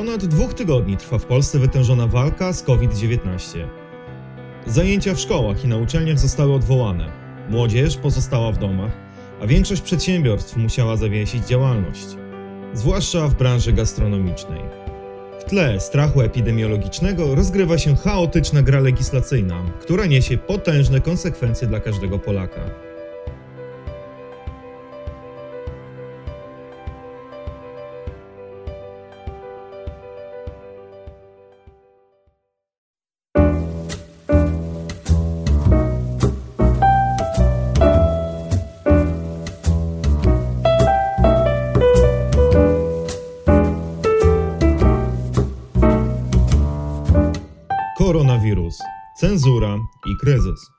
ponad dwóch tygodni trwa w Polsce wytężona walka z COVID-19. Zajęcia w szkołach i na uczelniach zostały odwołane. Młodzież pozostała w domach, a większość przedsiębiorstw musiała zawiesić działalność, zwłaszcza w branży gastronomicznej. W tle strachu epidemiologicznego rozgrywa się chaotyczna gra legislacyjna, która niesie potężne konsekwencje dla każdego Polaka. Cenzura i kryzys.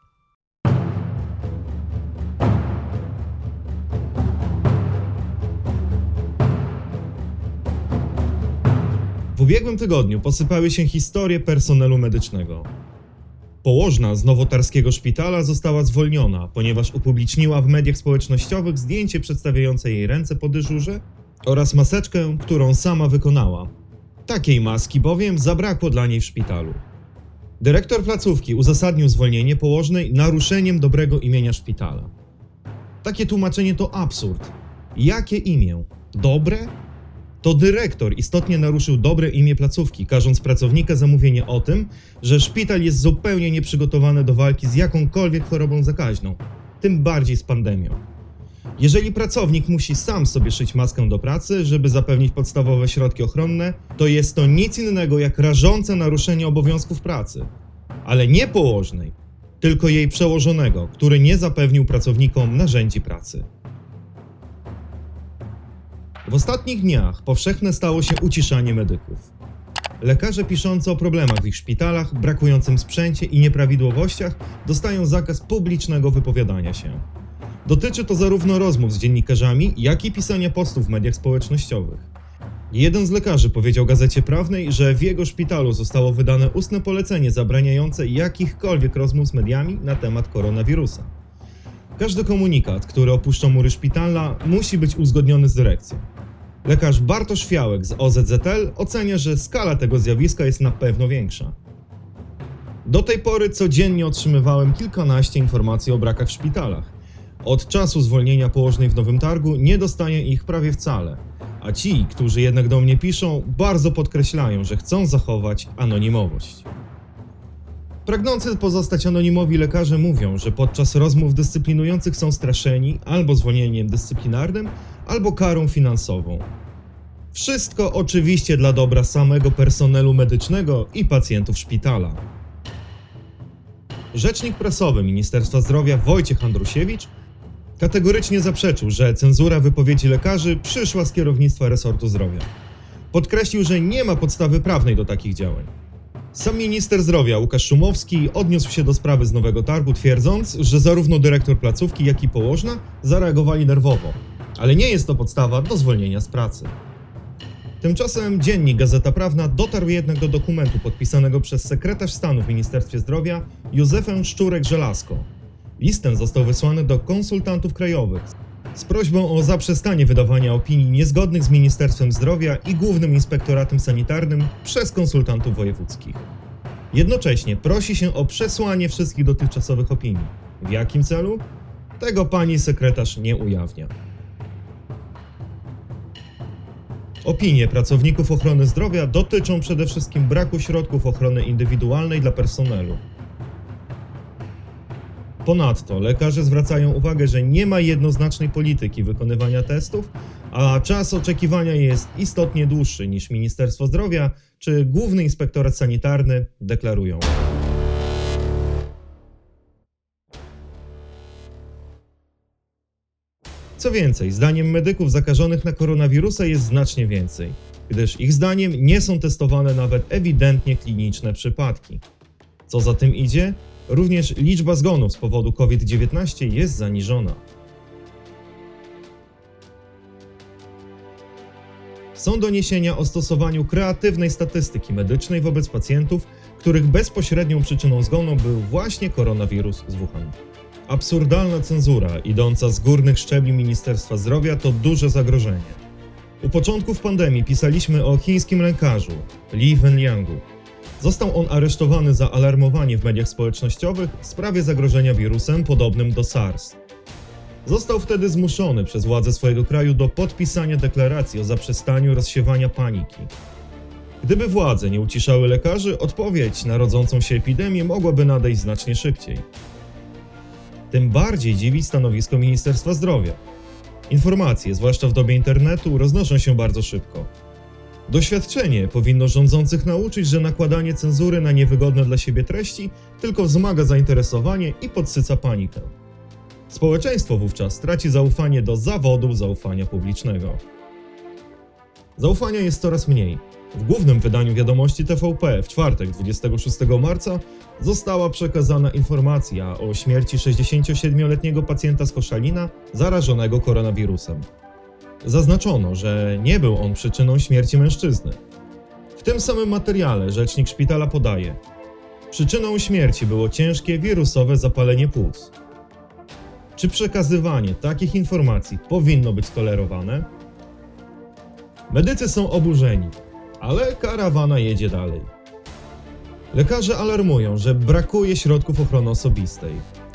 W ubiegłym tygodniu posypały się historie personelu medycznego. Położna z nowotarskiego szpitala została zwolniona, ponieważ upubliczniła w mediach społecznościowych zdjęcie przedstawiające jej ręce po dyżurze oraz maseczkę, którą sama wykonała. Takiej maski bowiem zabrakło dla niej w szpitalu. Dyrektor placówki uzasadnił zwolnienie położnej naruszeniem dobrego imienia szpitala. Takie tłumaczenie to absurd. Jakie imię? Dobre? To dyrektor istotnie naruszył dobre imię placówki, każąc pracownika zamówienie o tym, że szpital jest zupełnie nieprzygotowany do walki z jakąkolwiek chorobą zakaźną, tym bardziej z pandemią. Jeżeli pracownik musi sam sobie szyć maskę do pracy, żeby zapewnić podstawowe środki ochronne, to jest to nic innego jak rażące naruszenie obowiązków pracy. Ale nie położnej, tylko jej przełożonego, który nie zapewnił pracownikom narzędzi pracy. W ostatnich dniach powszechne stało się uciszanie medyków. Lekarze piszący o problemach w ich szpitalach, brakującym sprzęcie i nieprawidłowościach dostają zakaz publicznego wypowiadania się. Dotyczy to zarówno rozmów z dziennikarzami, jak i pisania postów w mediach społecznościowych. Jeden z lekarzy powiedział gazecie prawnej, że w jego szpitalu zostało wydane ustne polecenie zabraniające jakichkolwiek rozmów z mediami na temat koronawirusa. Każdy komunikat, który opuszcza mury szpitala, musi być uzgodniony z dyrekcją. Lekarz Bartosz Fiałek z OZZL ocenia, że skala tego zjawiska jest na pewno większa. Do tej pory codziennie otrzymywałem kilkanaście informacji o brakach w szpitalach. Od czasu zwolnienia położnej w Nowym Targu nie dostaję ich prawie wcale, a ci, którzy jednak do mnie piszą, bardzo podkreślają, że chcą zachować anonimowość. Pragnący pozostać anonimowi lekarze mówią, że podczas rozmów dyscyplinujących są straszeni albo zwolnieniem dyscyplinarnym, albo karą finansową. Wszystko oczywiście dla dobra samego personelu medycznego i pacjentów szpitala. Rzecznik prasowy Ministerstwa Zdrowia Wojciech Andrusiewicz kategorycznie zaprzeczył, że cenzura wypowiedzi lekarzy przyszła z kierownictwa resortu zdrowia. Podkreślił, że nie ma podstawy prawnej do takich działań. Sam minister zdrowia Łukasz Szumowski odniósł się do sprawy z Nowego Targu, twierdząc, że zarówno dyrektor placówki, jak i położna zareagowali nerwowo, ale nie jest to podstawa do zwolnienia z pracy. Tymczasem dziennik Gazeta Prawna dotarł jednak do dokumentu podpisanego przez sekretarz stanu w Ministerstwie Zdrowia Józefę Szczurek-Żelazko. List ten został wysłany do konsultantów krajowych z prośbą o zaprzestanie wydawania opinii niezgodnych z Ministerstwem Zdrowia i Głównym Inspektoratem Sanitarnym przez konsultantów wojewódzkich. Jednocześnie prosi się o przesłanie wszystkich dotychczasowych opinii. W jakim celu? Tego pani sekretarz nie ujawnia. Opinie pracowników ochrony zdrowia dotyczą przede wszystkim braku środków ochrony indywidualnej dla personelu. Ponadto lekarze zwracają uwagę, że nie ma jednoznacznej polityki wykonywania testów, a czas oczekiwania jest istotnie dłuższy niż Ministerstwo Zdrowia czy Główny Inspektorat Sanitarny deklarują. Co więcej, zdaniem medyków zakażonych na koronawirusa jest znacznie więcej, gdyż ich zdaniem nie są testowane nawet ewidentnie kliniczne przypadki. Co za tym idzie, również liczba zgonów z powodu COVID-19 jest zaniżona. Są doniesienia o stosowaniu kreatywnej statystyki medycznej wobec pacjentów, których bezpośrednią przyczyną zgonu był właśnie koronawirus z Wuhan. Absurdalna cenzura idąca z górnych szczebli Ministerstwa Zdrowia to duże zagrożenie. U początków pandemii pisaliśmy o chińskim lękarzu Li Wenliangu. Został on aresztowany za alarmowanie w mediach społecznościowych w sprawie zagrożenia wirusem podobnym do SARS. Został wtedy zmuszony przez władze swojego kraju do podpisania deklaracji o zaprzestaniu rozsiewania paniki. Gdyby władze nie uciszały lekarzy, odpowiedź na rodzącą się epidemię mogłaby nadejść znacznie szybciej. Tym bardziej dziwi stanowisko Ministerstwa Zdrowia. Informacje, zwłaszcza w dobie internetu, roznoszą się bardzo szybko. Doświadczenie powinno rządzących nauczyć, że nakładanie cenzury na niewygodne dla siebie treści tylko wzmaga zainteresowanie i podsyca panikę. Społeczeństwo wówczas traci zaufanie do zawodu zaufania publicznego. Zaufania jest coraz mniej. W głównym wydaniu wiadomości TVP w czwartek 26 marca została przekazana informacja o śmierci 67-letniego pacjenta z Koszalina zarażonego koronawirusem. Zaznaczono, że nie był on przyczyną śmierci mężczyzny. W tym samym materiale rzecznik szpitala podaje: Przyczyną śmierci było ciężkie wirusowe zapalenie płuc. Czy przekazywanie takich informacji powinno być tolerowane? Medycy są oburzeni, ale karawana jedzie dalej. Lekarze alarmują, że brakuje środków ochrony osobistej.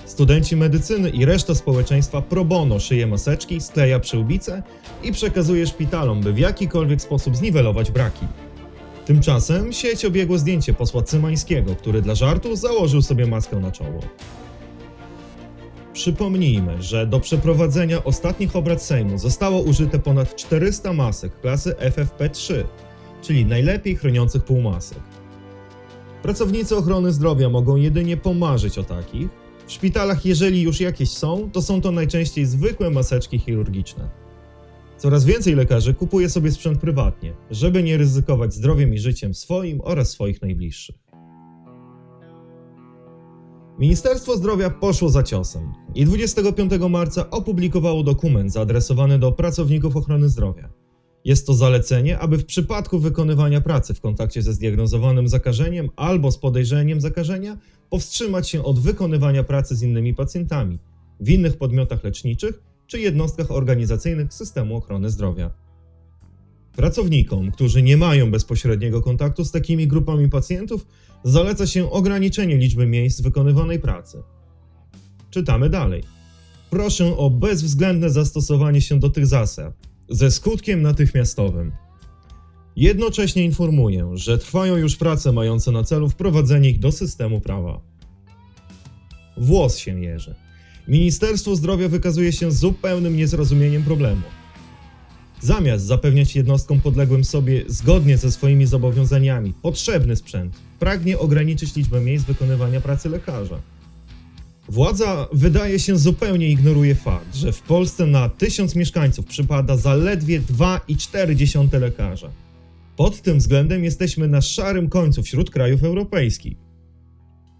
Studenci medycyny i reszta społeczeństwa pro bono szyje maseczki, skleja przyłbice i przekazuje szpitalom, by w jakikolwiek sposób zniwelować braki. Tymczasem sieć obiegło zdjęcie posła Cymańskiego, który dla żartu założył sobie maskę na czoło. Przypomnijmy, że do przeprowadzenia ostatnich obrad Sejmu zostało użyte ponad 400 masek klasy FFP3, czyli najlepiej chroniących półmasek. Pracownicy ochrony zdrowia mogą jedynie pomarzyć o takich. W szpitalach, jeżeli już jakieś są, to są to najczęściej zwykłe maseczki chirurgiczne. Coraz więcej lekarzy kupuje sobie sprzęt prywatnie, żeby nie ryzykować zdrowiem i życiem swoim oraz swoich najbliższych. Ministerstwo Zdrowia poszło za ciosem i 25 marca opublikowało dokument zaadresowany do pracowników ochrony zdrowia. Jest to zalecenie, aby w przypadku wykonywania pracy w kontakcie ze zdiagnozowanym zakażeniem albo z podejrzeniem zakażenia powstrzymać się od wykonywania pracy z innymi pacjentami w innych podmiotach leczniczych czy jednostkach organizacyjnych systemu ochrony zdrowia. Pracownikom, którzy nie mają bezpośredniego kontaktu z takimi grupami pacjentów, zaleca się ograniczenie liczby miejsc wykonywanej pracy. Czytamy dalej. Proszę o bezwzględne zastosowanie się do tych zasad, ze skutkiem natychmiastowym. Jednocześnie informuję, że trwają już prace mające na celu wprowadzenie ich do systemu prawa. Włos się jeży. Ministerstwo Zdrowia wykazuje się zupełnym niezrozumieniem problemu. Zamiast zapewniać jednostkom podległym sobie zgodnie ze swoimi zobowiązaniami potrzebny sprzęt, pragnie ograniczyć liczbę miejsc wykonywania pracy lekarza. Władza wydaje się zupełnie ignoruje fakt, że w Polsce na 1000 mieszkańców przypada zaledwie 2,4 lekarza. Pod tym względem jesteśmy na szarym końcu wśród krajów europejskich.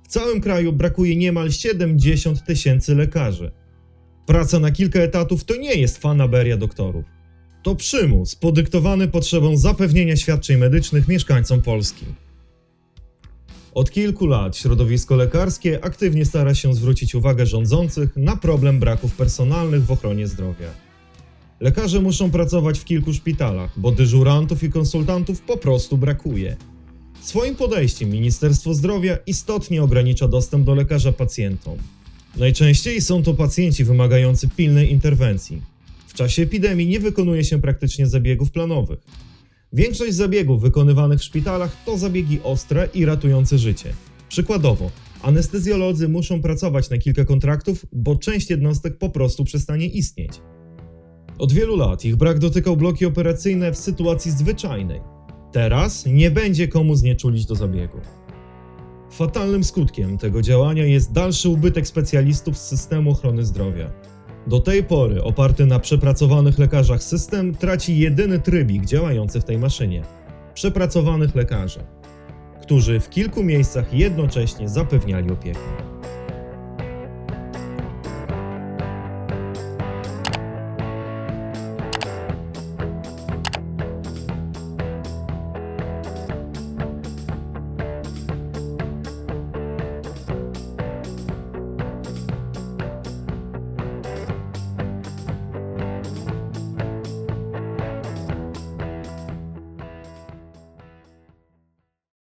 W całym kraju brakuje niemal 70 tysięcy lekarzy. Praca na kilka etatów to nie jest fanaberia doktorów. To przymus podyktowany potrzebą zapewnienia świadczeń medycznych mieszkańcom Polski. Od kilku lat środowisko lekarskie aktywnie stara się zwrócić uwagę rządzących na problem braków personalnych w ochronie zdrowia. Lekarze muszą pracować w kilku szpitalach, bo dyżurantów i konsultantów po prostu brakuje. Swoim podejściem Ministerstwo Zdrowia istotnie ogranicza dostęp do lekarza pacjentom. Najczęściej są to pacjenci wymagający pilnej interwencji. W czasie epidemii nie wykonuje się praktycznie zabiegów planowych. Większość zabiegów wykonywanych w szpitalach to zabiegi ostre i ratujące życie. Przykładowo, anestezjolodzy muszą pracować na kilka kontraktów, bo część jednostek po prostu przestanie istnieć. Od wielu lat ich brak dotykał bloki operacyjne w sytuacji zwyczajnej. Teraz nie będzie komu znieczulić do zabiegu. Fatalnym skutkiem tego działania jest dalszy ubytek specjalistów z systemu ochrony zdrowia. Do tej pory oparty na przepracowanych lekarzach system traci jedyny trybik działający w tej maszynie przepracowanych lekarzy, którzy w kilku miejscach jednocześnie zapewniali opiekę.